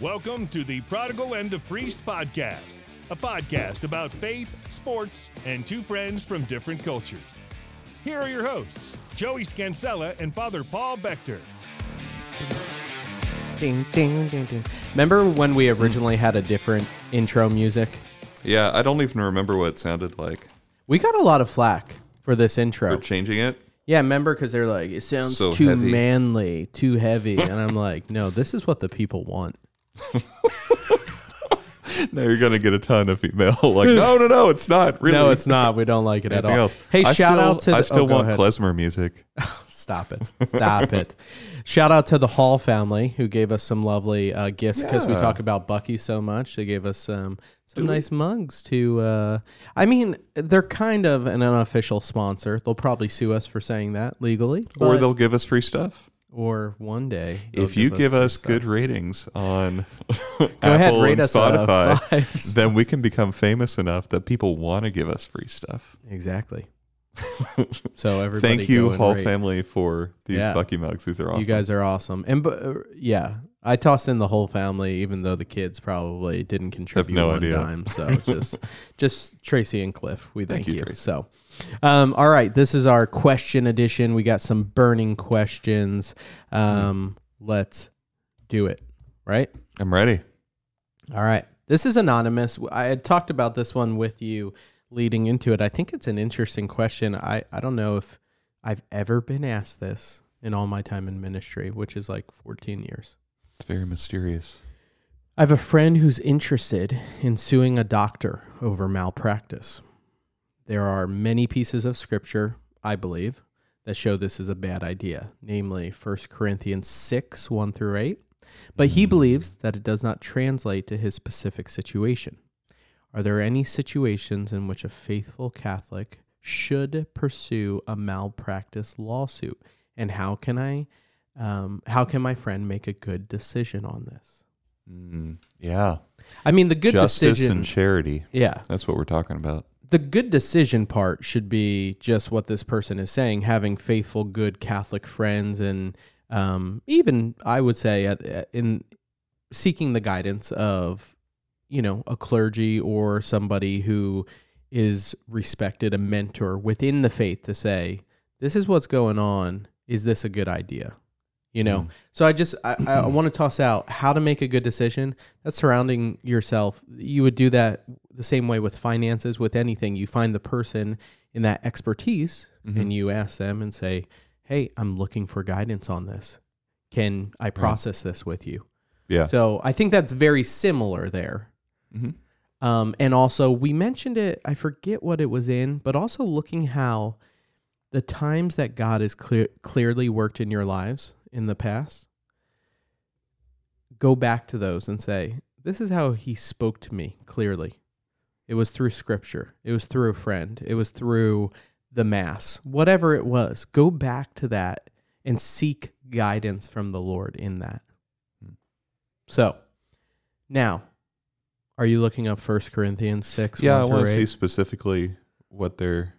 Welcome to the Prodigal and the Priest podcast, a podcast about faith, sports, and two friends from different cultures. Here are your hosts, Joey Scansella and Father Paul Bechter. Ding, ding, ding, ding. Remember when we originally had a different intro music? Yeah, I don't even remember what it sounded like. We got a lot of flack for this For intro. changing it. Yeah, remember because they're like, it sounds So too heavy. manly, too heavy, and I'm like, no, this is what the people want. Now you're gonna get a ton of email like, no, no, no, it's not. Really, No, it's not. We don't like it at Anything all. else? Hey, I shout still- out to. I still oh, go want ahead. klezmer music. Stop it. Stop it. Shout out to the Hall family who gave us some lovely uh, gifts because we Yeah. talk about Bucky so much. They gave us um, some nice mugs to. Uh, I mean, they're kind of an unofficial sponsor. They'll probably sue us for saying that legally. or but- they'll give us free stuff or one day. if you give us stuff. good ratings on Apple ahead, and Spotify. then we can become famous enough that people want to give us free stuff. Exactly. so everybody, Thank you, go and Hall rate. family, for these Yeah. Bucky mugs. These are awesome. You guys are awesome, and but uh, yeah, I tossed in the whole family, even though the kids probably didn't contribute no one idea. dime. So just, just Tracy and Cliff, we thank, Thank you, you. So, um, all right, this is our question edition. We got some burning questions. Um, let's do it. Right. I'm ready. All right. This is anonymous. I had talked about this one with you leading into it. I think it's an interesting question. I, I don't know if I've ever been asked this in all my time in ministry, which is like 14 years. It's very mysterious. I have a friend who's interested in suing a doctor over malpractice. There are many pieces of scripture, I believe, that show this is a bad idea, namely 1 Corinthians 6 1 through 8. But he believes that it does not translate to his specific situation. Are there any situations in which a faithful Catholic should pursue a malpractice lawsuit? And how can I, um, how can my friend make a good decision on this? Mm, yeah. I mean, the good Justice decision. and charity. yeah, That's what we're talking about. The good decision part should be just what this person is saying having faithful good catholic friends and um, even i would say at, at- in seeking the guidance of you know a clergy or somebody who is respected a mentor within the faith to say this is what's going on. Is this a good idea you know? Mm. so i just i, I want to toss out how to make a good decision. That's surrounding yourself. You would do that the same way with finances with anything. You find the person in that expertise Mhm. and you ask them and say hey i'm looking for guidance on this. Can i process this with you? Yeah. so i think that's very similar there. Hmm um, and also, we mentioned it, I forget what it was in, but also looking how the times that God has clear, clearly worked in your lives in the past, go back to those and say, This is how He spoke to me clearly. It was through scripture, it was through a friend, it was through the Mass, whatever it was. Go back to that and seek guidance from the Lord in that. Hmm. So, now, are you looking up First Corinthians six? Yeah, I want to see specifically what they're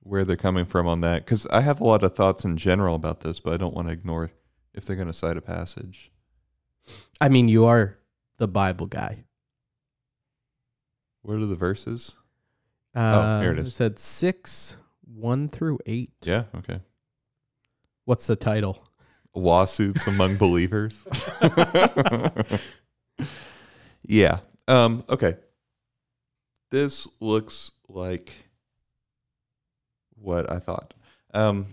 where they're coming from on that because I have a lot of thoughts in general about this, but I don't want to ignore if they're going to cite a passage. I mean, you are the Bible guy. What are the verses? Uh, here it is. said six one through eight. Yeah, okay. What's the title? Lawsuits among believers. yeah. Um. Okay. This looks like what I thought. Um.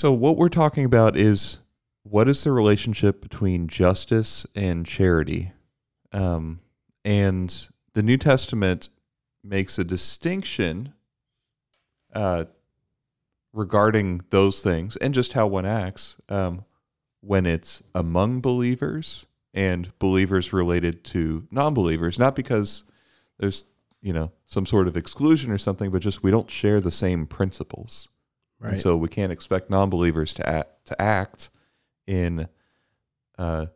So what we're talking about is what is the relationship between justice and charity, um, and the New Testament makes a distinction uh, regarding those things and just how one acts um, when it's among believers and believers related to non-believers. Not because there's you know some sort of exclusion or something but just we don't share the same principles Right. and so we can't expect non-believers to act to act in uh,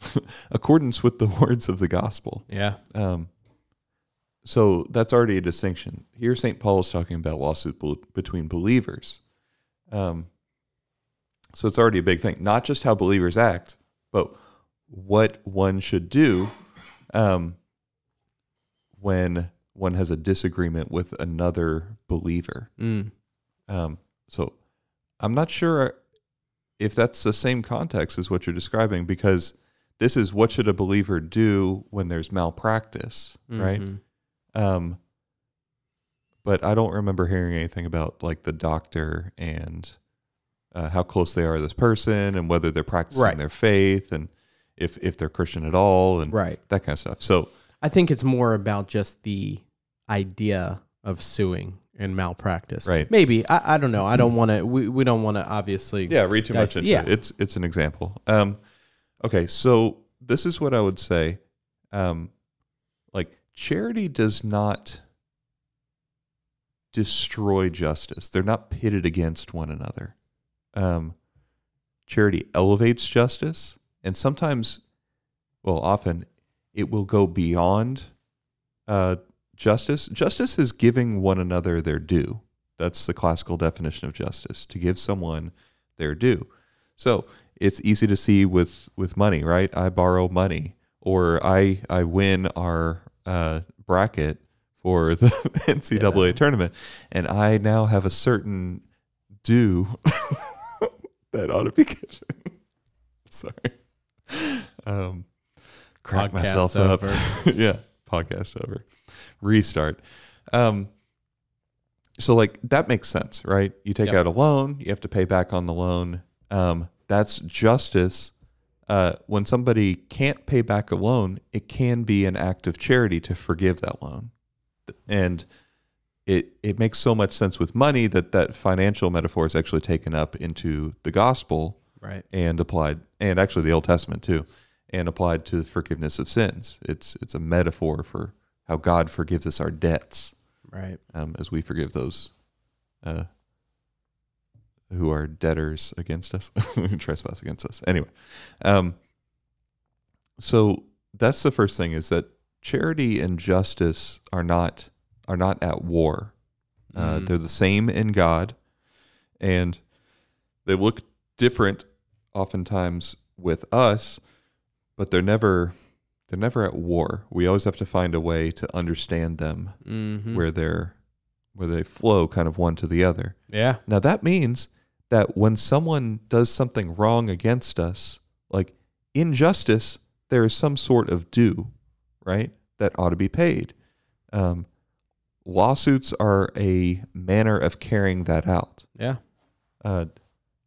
accordance with the words of the gospel yeah. um, so that's already a distinction. Here, St. Paul is talking about lawsuit between believers. Um, so it's already a big thing. Not just how believers act, but what one should do um, when one has a disagreement with another believer. Mm. Um, so I'm not sure if that's the same context as what you're describing because this is what should a believer do when there's malpractice, right? Mhm. Um, but I don't remember hearing anything about like the doctor and uh, how close they are to this person and whether they're practicing Right. their faith and if if they're Christian at all and Right. that kind of stuff. So I think it's more about just the idea of suing and malpractice. Right. Maybe. I, I don't know. I don't want to, we, we don't want to obviously. yeah, read too much into yeah. it. It's it's an example. Um, okay, so this is what I would say. Um, like charity does not destroy justice. They're not pitted against one another. Um, charity elevates justice, and sometimes, well, often, it will go beyond uh, justice. Justice is giving one another their due. That's the classical definition of justice: to give someone their due. So it's easy to see with with money, right? I borrow money, or I I win our uh, bracket for the NCAA tournament, and I now have a certain due that ought to be given. Sorry, um, crack myself over. up. yeah, podcast over. Restart. Um, so like that makes sense, right? You take Yep. out a loan, you have to pay back on the loan. Um, that's justice. Uh, when somebody can't pay back a loan, it can be an act of charity to forgive that loan, and it it makes so much sense with money that that financial metaphor is actually taken up into the gospel Right. and applied, and actually the Old Testament too, and applied to forgiveness of sins. It's it's a metaphor for how God forgives us our debts Right. um, as we forgive those uh, who are debtors against us, who trespass against us. Anyway, um, so that's the first thing is that charity and justice are not are not at war. Uh, Mm. They're the same in God, and they look different oftentimes with us, but they're never they're never at war. We always have to find a way to understand them Mhm. where they're where they flow kind of one to the other. Yeah. Now that means that when someone does something wrong against us, like injustice, there is some sort of due, right? That ought to be paid. Um, lawsuits are a manner of carrying that out. Yeah. Uh,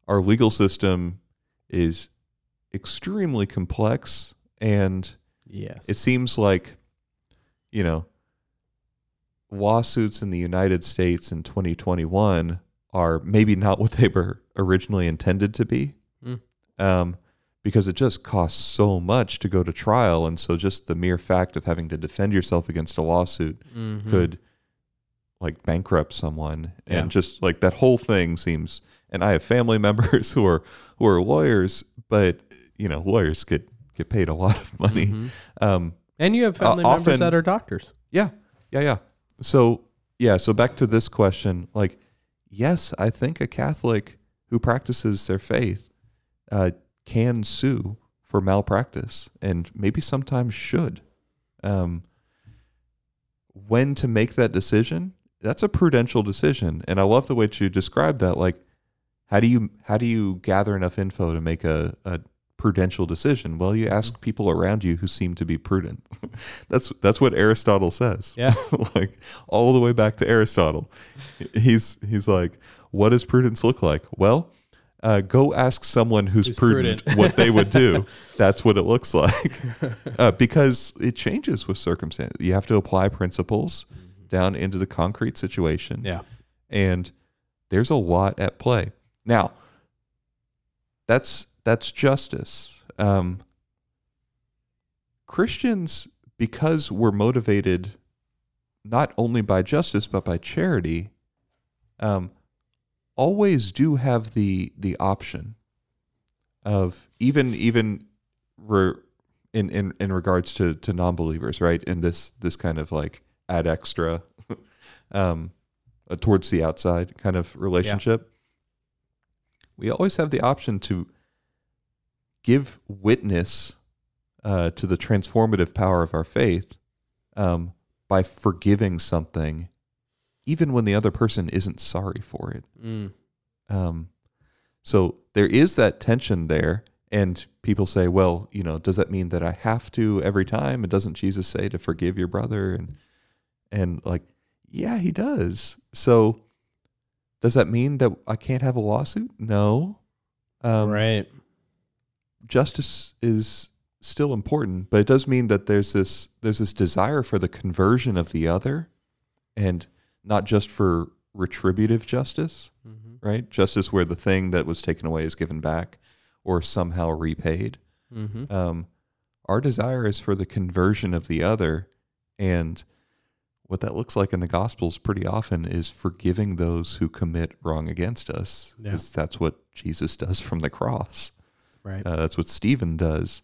our legal system is extremely complex, and Yes. it seems like, you know, lawsuits in the United States in 2021 are maybe not what they were originally intended to be, Mm. um, because it just costs so much to go to trial, and so just the mere fact of having to defend yourself against a lawsuit Mhm. could like bankrupt someone and Yeah. just like that whole thing seems and I have family members who are who are lawyers but you know lawyers get get paid a lot of money Mhm. um And you have Uh, family members often- that are doctors. yeah yeah yeah so yeah so back to this question like yes I think a Catholic who practices their faith uh, can sue for malpractice and maybe sometimes should um when to make that decision that's a prudential decision and i love the way you describe that like how do you how do you gather enough info to make a, a prudential decision well you ask people around you who seem to be prudent that's that's what aristotle says Yeah. like all the way back to aristotle he's he's like what does prudence look like well uh, go ask someone who's, Who's prudent, prudent. what they would do. That's what it looks like. Uh, because it changes with circumstance. You have to apply principles down into the concrete situation. Yeah. And there's a lot at play. Now, that's that's justice. Um, Christians, because we're motivated not only by justice but by charity, um, always do have the the option of even even re, in, in in regards to to non-believers, right? In this this kind of like ad extra, um, uh, towards the outside kind of relationship, we always have the option to give witness uh, to the transformative power of our faith um, by forgiving something, even when the other person isn't sorry for it. Mm. Um, so there is that tension there. And people say, well, you know, does that mean that I have to every time? And doesn't Jesus say to forgive your brother? And and like, yeah, he does. So does that mean that I can't have a lawsuit? No. Um, right. Justice is still important, but it does mean that there's this there's this desire for the conversion of the other, and not just for retributive justice, Mm-hmm. right? Justice where the thing that was taken away is given back or somehow repaid. Mm-hmm. Um, our desire is for the conversion of the other, and what that looks like in the Gospels pretty often is forgiving those who commit wrong against us, Yeah. because that's what Jesus does from the cross. Right. Uh, that's what Stephen does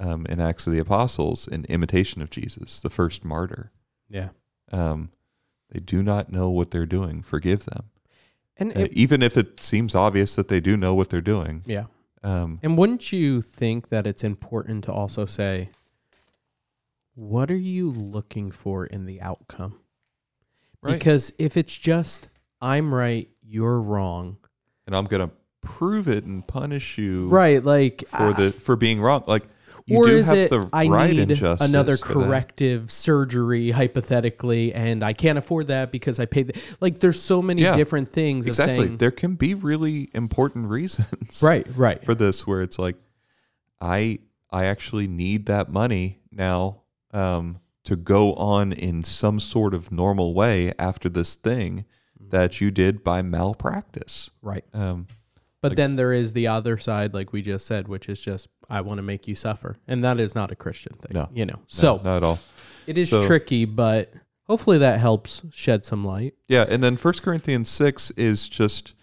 um, in Acts of the Apostles in imitation of Jesus, the first martyr. yeah. Um, they do not know what they're doing. Forgive them, And Uh, it, even if it seems obvious that they do know what they're doing. yeah. Um, And wouldn't you think that it's important to also say, what are you looking for in the outcome? right. Because if it's just, I'm right, you're wrong. and I'm gonna prove it and punish you Right. Like, for the for being wrong. Like you or do is have it the I right need another corrective surgery hypothetically and I can't afford that because I paid the, like there's so many Yeah. different things Exactly. of saying there can be really important reasons right right for this where it's like I I actually need that money now um, to go on in some sort of normal way after this thing Mm-hmm. that you did by malpractice. right Um, but Like- then there is the other side like we just said which is just I want to make you suffer and that is not a Christian thing No. you know no, so not at all. it is So- tricky but hopefully that helps shed some light Yeah, and then First Corinthians six is just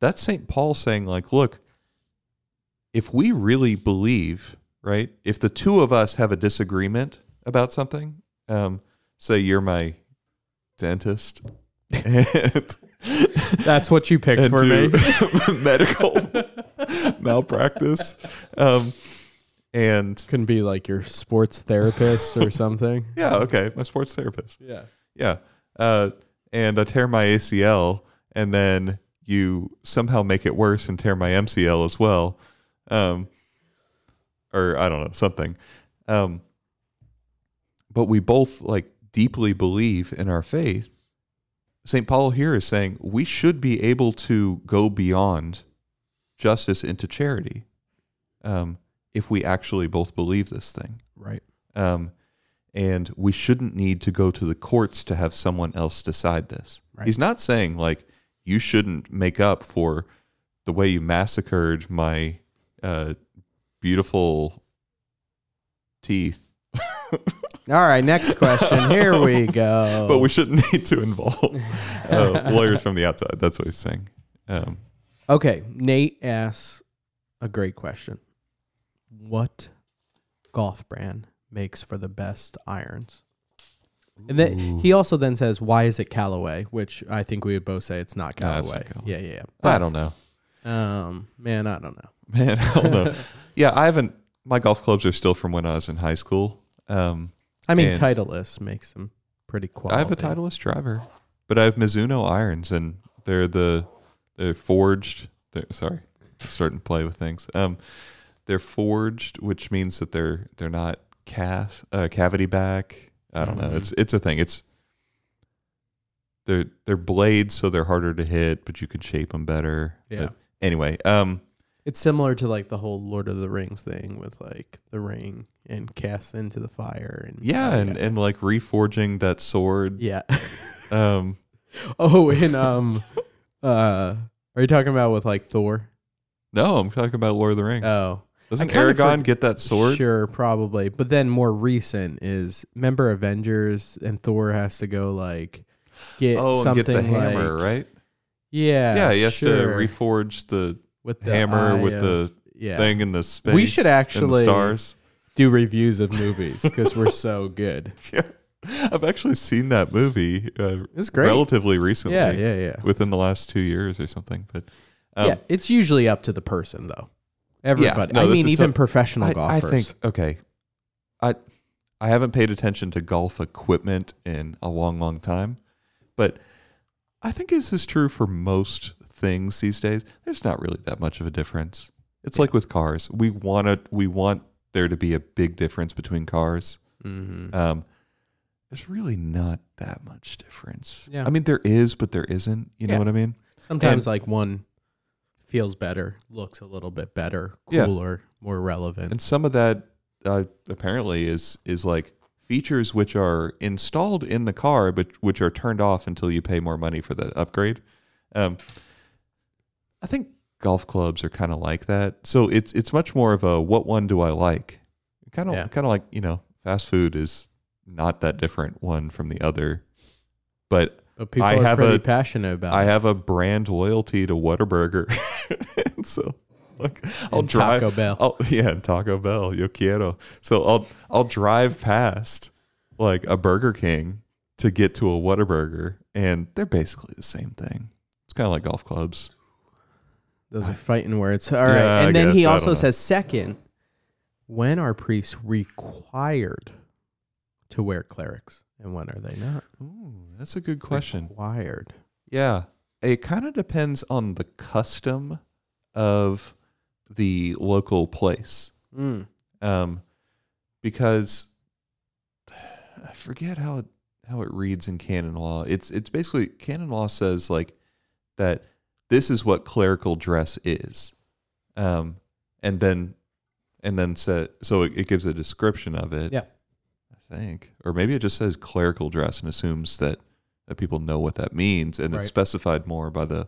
that's Saint Paul saying like, look, if we really believe, right? If the two of us have a disagreement about something, um, say you're my dentist, and, that's what you picked and for me medical malpractice, um, and can be like your sports therapist or something yeah, okay, my sports therapist. yeah Yeah. Uh, and I tear my ACL, and then you somehow make it worse and tear my MCL as well. Um, or I don't know, something. Um, but we both like deeply believe in our faith. St. Paul here is saying we should be able to go beyond justice into charity um, if we actually both believe this thing. right Um, and we shouldn't need to go to the courts to have someone else decide this. Right. He's not saying like you shouldn't make up for the way you massacred my uh, beautiful teeth, All right, next question. Here we go. but we shouldn't need to involve uh, lawyers from the outside. That's what he's saying. Um, okay, Nate asks a great question. What golf brand makes for the best irons? And then he also then says, "Why is it Callaway?" Which I think we would both say it's not No, it's Callaway. not Callaway. Yeah, yeah. yeah. I don't know, But, Um, man, I don't know. man. I don't know. yeah, I haven't. My golf clubs are still from when I was in high school. Um, I mean, And- Titleist makes them pretty quality. I have a Titleist driver, but I have Mizuno irons, and they're the they're forged. They're, sorry, starting to play with things. Um, they're forged, which means that they're they're not cast uh, cavity back. I don't know. Mhm. It's it's a thing. It's they're they're blades, so they're harder to hit, but you can shape them better. Yeah. But anyway, um, It's similar to like the whole Lord of the Rings thing with like the ring and cast into the fire and yeah, and and like reforging that sword. yeah. Um, oh, and um, uh, are you talking about with like Thor? no, I'm talking about Lord of the Rings. Oh, Doesn't Aragorn forg- get that sword? Sure, probably. But then more recent is remember Avengers and Thor has to go like get oh, and get the hammer, like, right? Yeah, yeah, he has sure. to reforge the with the hammer eye with of- the yeah. thing in the space. We should and the actually- stars. do reviews of movies because we're so good. Yeah, I've actually seen that movie uh, It's great. relatively recently. yeah, yeah, yeah. within the last two years or something. But um, yeah, it's usually up to the person though. Everybody. no, I this mean, is even so- professional I, I golfers. think okay. I I haven't paid attention to golf equipment in a long, long time, but I think this is true for most things these days. There's not really that much of a difference. It's like with cars. We want to we want there to be a big difference between cars. Mm-hmm. Um, there's really not that much difference. Yeah. I mean there is, but there isn't. You know what I mean? Sometimes like one feels better, looks a little bit better, Yeah. cooler, more relevant. And some of that uh, apparently is is like features which are installed in the car, but which are turned off until you pay more money for the upgrade. Um, I think golf clubs are kind of like that. So it's it's much more of a what one do I like? Kind of Yeah. kind of like you know fast food is not that different one from the other, but but people I are have pretty a- passionate about I it. have a brand loyalty to Whataburger, and so like I'll And drive. Taco Bell. I'll, yeah, Taco Bell, yo quiero. So I'll I'll drive past like a Burger King to get to a Whataburger, and they're basically the same thing. It's kind of like golf clubs. Those are fighting words. All right. Yeah, I and then guess. he I also don't know. says, second, when are priests required to wear clerics and when are they not? Ooh, that's a good question. Required. Yeah, it kind of depends on the custom of the local place. Mm. um, because I forget how it how it reads in canon law. It's it's basically canon law says like that this is what clerical dress is, um, and then and then said so it, it gives a description of it. Yeah. I think, or maybe it just says clerical dress and assumes that that people know what that means, and Right. it's specified more by the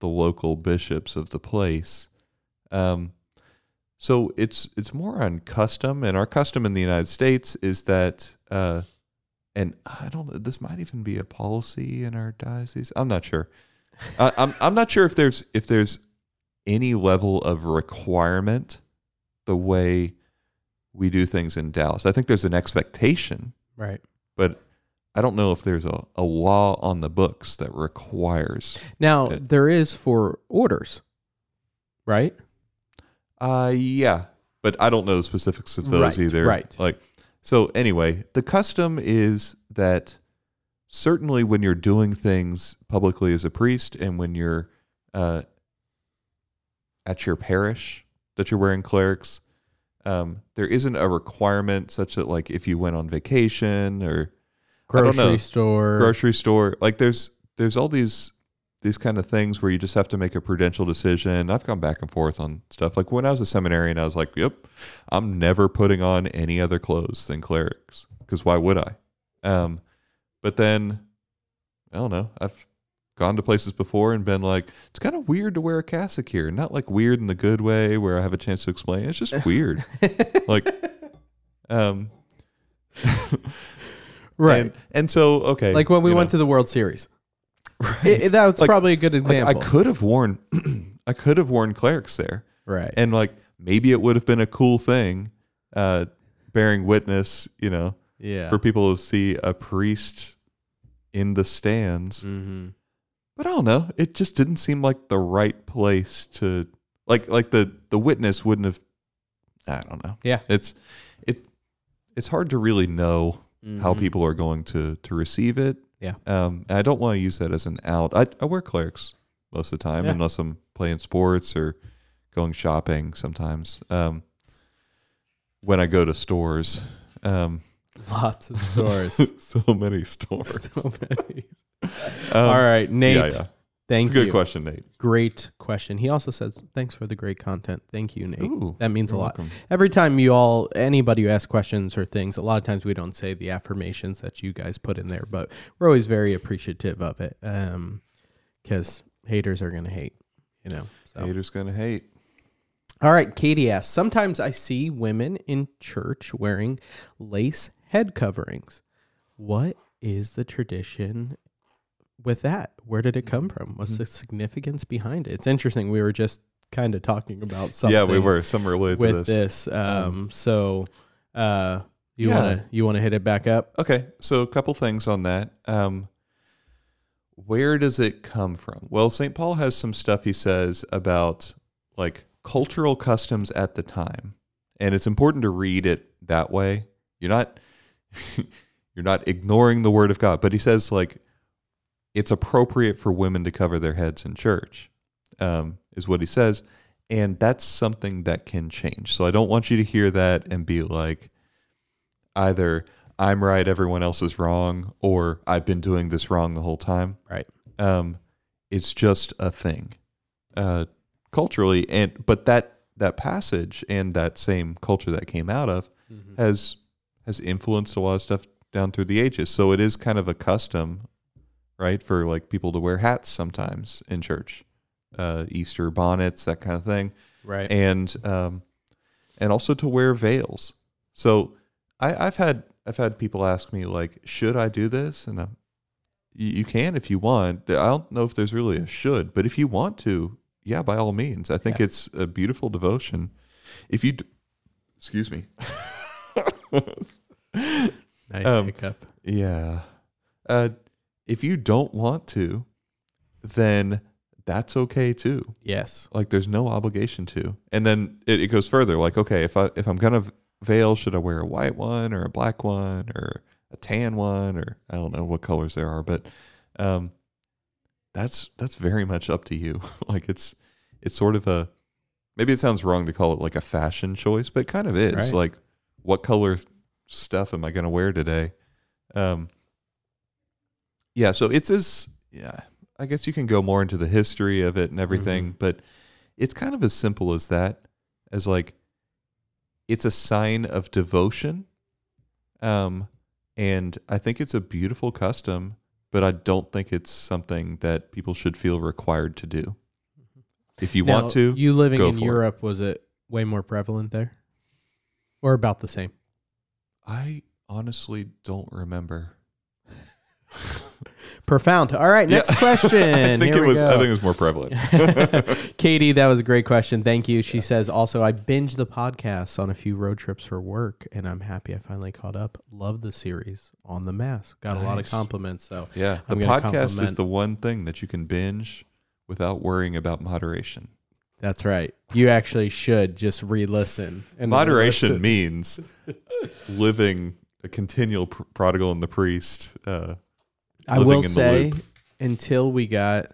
the local bishops of the place. Um, so it's it's more on custom, and our custom in the United States is that, uh, and I don't. This might even be a policy in our diocese. I'm not sure. I, I'm I'm not sure if there's if there's any level of requirement the way we do things in Dallas. I think there's an expectation, Right. but I don't know if there's a, a law on the books that requires. Now, It- there is for orders, right? Uh yeah, but I don't know the specifics of those Right, either. right. Like so anyway, the custom is that certainly when you're doing things publicly as a priest and when you're uh at your parish that you're wearing clerics, um, there isn't a requirement such that like if you went on vacation or don't know. Grocery store. grocery store like there's there's all these these kind of things where you just have to make a prudential decision i've gone back and forth on stuff like when i was a seminarian i was like yep i'm never putting on any other clothes than clerics because why would i um but then i don't know i've gone to places before and been like it's kind of weird to wear a cassock here not like weird in the good way where i have a chance to explain it's just weird like um right. and, and so okay like when we went know. to the World Series. It- it- that was Like- probably a good Like, example. I could have worn, I could have worn clerics there, right. and like maybe it would have been a cool thing, uh, bearing witness, you know, yeah. for people to see a priest in the stands. mm-hmm. But I don't know, it just didn't seem like the right place to, like, like the the witness wouldn't have. I don't know. Yeah. it's it, it's hard to really know how Mhm. people are going to to receive it. Yeah. Um, I don't want to use that as an out. I, I wear clerics most of the time, Yeah. unless I'm playing sports or going shopping. Sometimes, um, when I go to stores, um, Lots of stores. so many stores. so many. Um, All right, Nate. yeah, yeah. Thank It's a good question, Nate. Great question. He also says, "Thanks for the great content." Thank you, Nate. Ooh, that means a lot. welcome. Every time you all, anybody who asks questions or things, a lot of times we don't say the affirmations that you guys put in there, but we're always very appreciative of it. Um, because haters are gonna hate, you know. So. Haters gonna hate. All right, Katie asks, sometimes I see women in church wearing lace head coverings. What is the tradition with that? Where did it come from? What's Mhm. the significance behind it? It's interesting. We were just kind of talking about something Yeah, we were some related with to this. this. Um, so uh you Yeah. wanna you wanna hit it back up? Okay, so a couple things on that. Um, where does it come from? Well, St. Paul has some stuff he says about like cultural customs at the time. and it's important to read it that way. You're not you're not ignoring the word of God, but he says like it's appropriate for women to cover their heads in church, um, is what he says, and that's something that can change. So I don't want you to hear that and be like, either I'm right, everyone else is wrong, or I've been doing this wrong the whole time. Right. Um, it's just a thing, uh, culturally, and but that that passage and that same culture that came out of Mhm. has has influenced a lot of stuff down through the ages. So it is kind of a custom, right, for like people to wear hats sometimes in church, uh, Easter bonnets, that kind of thing, Right. and um, and also to wear veils. So I, I've had I've had people ask me like, should I do this? And I'm, you, can if you want. I don't know if there's really a should, but if you want to, yeah, by all means. I think Yeah. it's a beautiful devotion. If you, d- excuse me. nice um, hiccup. Yeah. Uh, if you don't want to, then that's okay too. Yes. Like there's no obligation to. And then it, it goes further. Like, okay, if I if I'm gonna veil, should I wear a white one or a black one or a tan one or I don't know what colors there are, but um, that's that's very much up to you. like it's it's sort of a maybe it sounds wrong to call it like a fashion choice, but it kind of is. Right. Like, what color stuff am I gonna wear today? Um, yeah, so it's as yeah. I guess you can go more into the history of it and everything, but it's kind of as simple as that. As like, it's a sign of devotion, um, and I think it's a beautiful custom. But I don't think it's something that people should feel required to do. If you Now, want to, You living in for it. Europe, was it way more prevalent there? Or about the same? I honestly don't remember. Profound. All right, next Yeah. question. I think Here it was. I think it was more prevalent. Katie, that was a great question. Thank you. She says also, I binge the podcast on a few road trips for work, and I'm happy I finally caught up. Love the series on the mask. Got a lot of compliments. So Yeah, the I'm gonna podcast is the one thing that you can binge without worrying about moderation. That's right. You actually should just re-listen. And Moderation listen. means living a continual pr- prodigal and the priest. Uh, I will say, until we got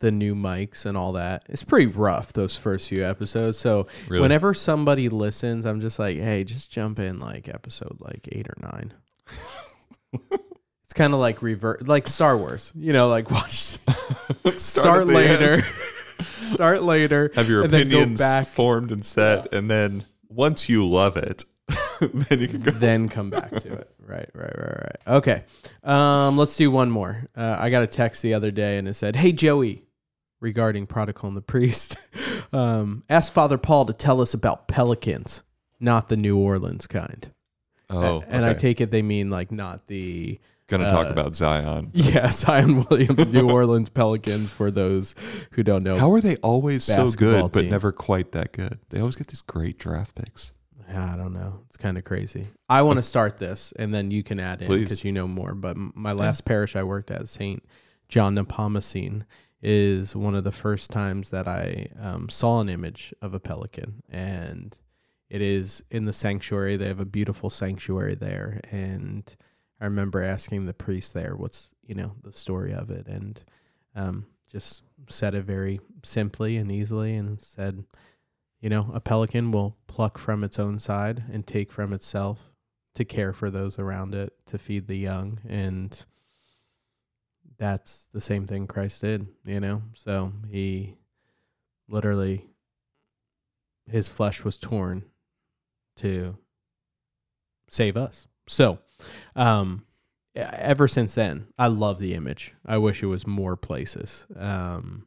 the new mics and all that, it's pretty rough those first few episodes. So really, whenever somebody listens, I'm just like, hey, just jump in like episode like eight or nine. it's kind of like revert, like Star Wars. You know, like watch start, the later, start later, have your and then go opinions back. formed and set, and then once you love it, then you can go. then come back to it. Right, right, right, right. Okay. Um, let's do one more. Uh, I got a text the other day and it said, Hey, Joey, regarding Prodigal and the Priest, um, ask Father Paul to tell us about pelicans, not the New Orleans kind. oh, and I take it they mean like not the, gonna talk uh, about Zion. yeah, Zion Williams New Orleans Pelicans for those who don't know. How are they always so good, but never quite that good? They always get these great draft picks. Yeah, I don't know. It's kind of crazy. I want to start this, and then you can add in because you know more. But my last parish I worked at, Saint John Nepomucene, is one of the first times that I um, saw an image of a pelican, and it is in the sanctuary. They have a beautiful sanctuary there, and I remember asking the priest there, "What's you know the story of it?" and um, just said it very simply and easily, and said you know, a pelican will pluck from its own side and take from itself to care for those around it, to feed the young. And that's the same thing Christ did, you know? So he literally, his flesh was torn to save us. So, um, ever since then, I love the image. I wish it was more places. Um,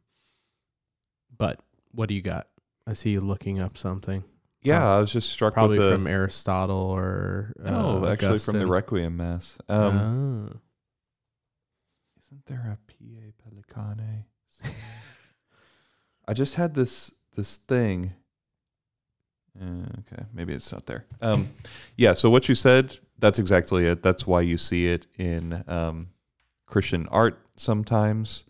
but what do you got? I see you looking up something. Yeah, I was just struck Probably with the from Aristotle or uh, no, actually from the Requiem Mass. Um, Ah. Isn't there a Pie Pelicane? I just had this this thing. Uh, okay, maybe it's not there. Um, yeah. So what you said, that's exactly it. That's why you see it in um, Christian art sometimes.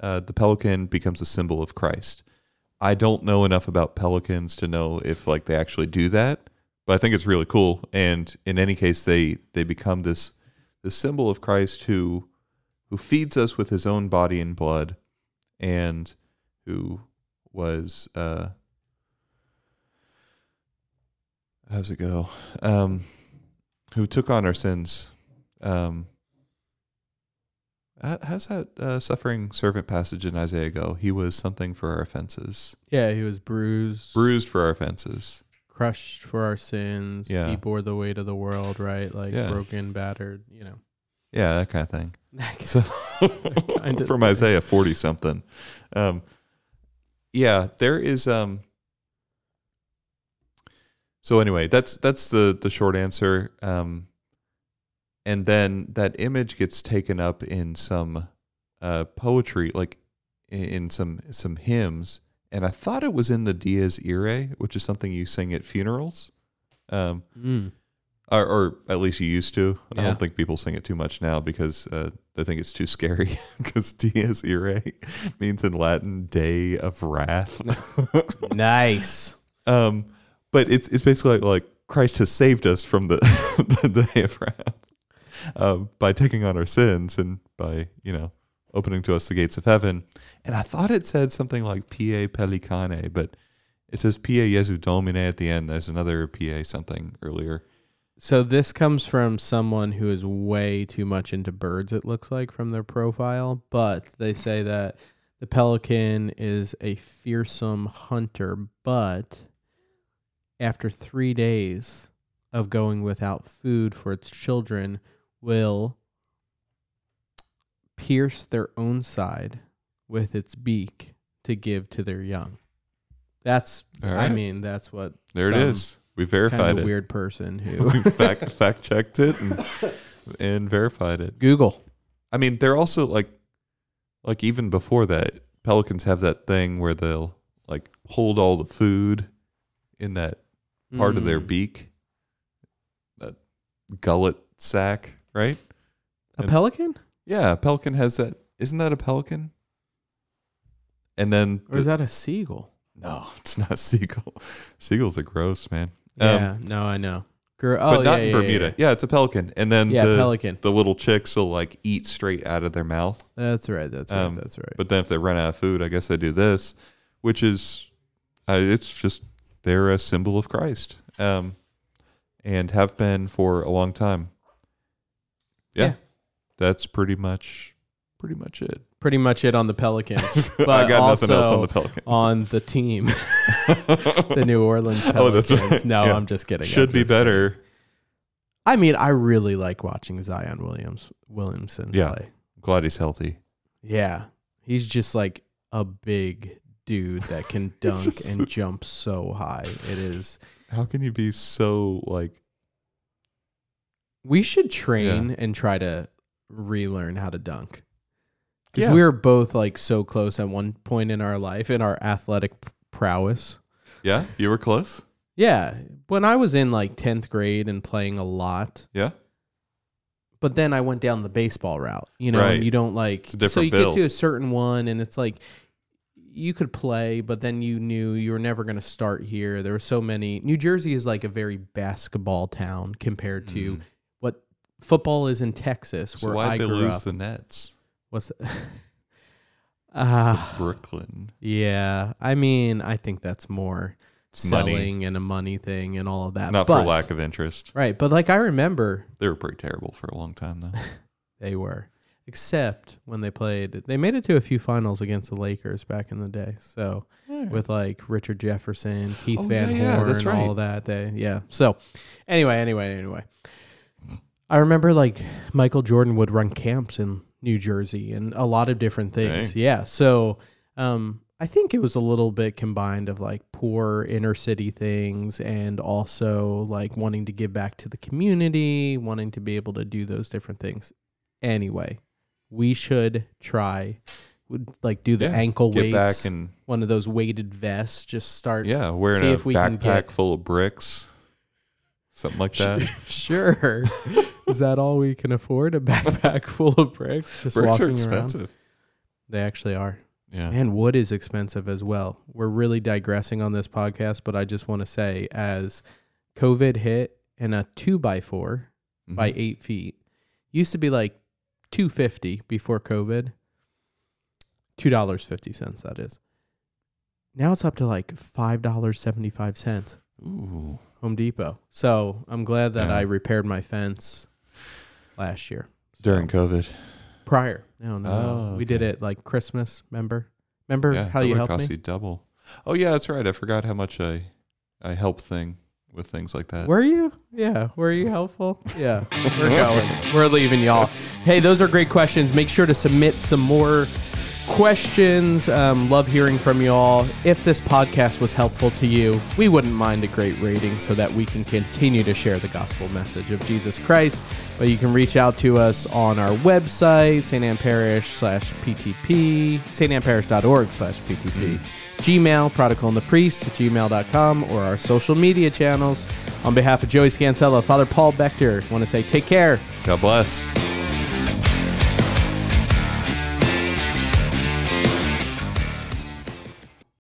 Uh, the pelican becomes a symbol of Christ, I don't know enough about pelicans to know if like they actually do that, but I think it's really cool. And in any case, they they become this the symbol of Christ who who feeds us with His own body and blood, and who was uh, how's it go? Um, who took on our sins. Um, how's that uh, suffering servant passage in Isaiah go? He was something for our offenses, Yeah, he was bruised, bruised for our offenses. crushed for our sins. Yeah. He bore the weight of the world, right? Like Yeah. broken, battered, you know. Yeah, that kind of thing. So kind of from. Isaiah forty something. Um, yeah, there is. Um, so anyway, that's that's the the short answer. Um, and then that image gets taken up in some uh, poetry, like in, some some hymns. And I thought it was in the Dies Irae, which is something you sing at funerals. Um, Mm. or, or at least you used to. I don't think people sing it too much now because uh, they think it's too scary. Because Dies Irae means in Latin "day of wrath." Nice. um, but it's it's basically like, like Christ has saved us from the the day of wrath um, by taking on our sins and by you know opening to us the gates of heaven. And I thought it said something like "Pie Pelicane," but it says "Pie Jesu Domine" at the end. There's another "Pie" something earlier. So this comes from someone who is way too much into birds, it looks like from their profile. But they say that the pelican is a fearsome hunter, but after three days of going without food for its children, will pierce their own side with its beak to give to their young. That's, All I mean, that's what There it is. We verified kind it. weird person who fact fact checked it and and verified it. Google. I mean, they're also like like even before that, pelicans have that thing where they'll like hold all the food in that part of their Mm. beak, that gullet sack, right? A and- pelican? Yeah, a pelican has that. Isn't that a pelican? And then Or is that a seagull? no, it's not a seagull. Seagulls are gross, man. Um, yeah, no, I know. Gr- oh, but not yeah, in yeah, Bermuda. Yeah, Yeah, it's a pelican. And then yeah. Yeah, the pelican. the little chicks will like eat straight out of their mouth. That's right. That's right. Um, that's right. But then if they run out of food, I guess they do this, which is, uh, it's just they're a symbol of Christ, um, and have been for a long time. Yeah, Yeah. that's pretty much pretty much it. Pretty much it on the Pelicans. but I got nothing else on the Pelicans. on the team, the New Orleans Pelicans. Oh, that's right. No, Yeah. I'm just kidding. I'm Should be just kidding. better. I mean, I really like watching Zion Williams Williamson Yeah. play. Glad he's healthy. Yeah, he's just like a big dude that can dunk and jump so high. It is. How can you be so like? We should train and try to relearn how to dunk. Because Yeah. we were both like so close at one point in our life in our athletic prowess. Yeah, you were close. Yeah. When I was in like 10th grade and playing a lot, Yeah, but then I went down the baseball route, you know, Right. and you don't like, It's a different so you build. get to a certain one and it's like, you could play, but then you knew you were never going to start here. There were so many. New Jersey is like a very basketball town compared to Mm. what football is in Texas, So where I they grew lose up. the Nets? What's? Ah, Brooklyn. yeah. I mean, I think that's more It's money. selling and a money thing and all of that. It's not but, for lack of interest. Right, but like I remember They were pretty terrible for a long time, though. they were, except when they played. They made it to a few finals against the Lakers back in the day. So with like Richard Jefferson, Keith Oh, Van yeah, yeah, Horn, all right. of that. They yeah. So anyway, anyway, anyway. I remember like Michael Jordan would run camps in New Jersey and a lot of different things. Dang. Yeah. So um I think it was a little bit combined of like poor inner city things and also like wanting to give back to the community, wanting to be able to do those different things. Anyway, we should try would like do the Yeah, ankle Get weights back and one of those weighted vests. Just start. yeah, wearing see a if we can backpack get- full of bricks, something like that. Sure. Is that all we can afford? A backpack full of bricks? Just bricks are walking around. expensive. They actually are. Yeah. And wood is expensive as well. We're really digressing on this podcast, but I just want to say as COVID hit and a two by 4 by Mhm. eight feet used to be like two fifty before COVID. Two dollars fifty cents that is. Now it's up to like five dollars seventy five cents. Ooh. Home Depot. So I'm glad that Yeah. I repaired my fence last year. During COVID. prior. No, no, no. Oh, We did it like Christmas. Remember? Remember Yeah. how you helped cost me? you double. Oh yeah, that's right. I forgot how much I I help thing with things like that. Were you? Yeah. Were you helpful? Yeah. We're going. We're leaving y'all. Hey, those are great questions. Make sure to submit some more questions. Um, love hearing from y'all. If this podcast was helpful to you, we wouldn't mind a great rating so that we can continue to share the gospel message of Jesus Christ. But you can reach out to us on our website, St. Anne Parish slash PTP, stanneparish.org slash PTP, Gmail, prodigal and the priest at gmail.com, or our social media channels. On behalf of Joey Scansella, Father Paul Bechter, want to say take care. God bless.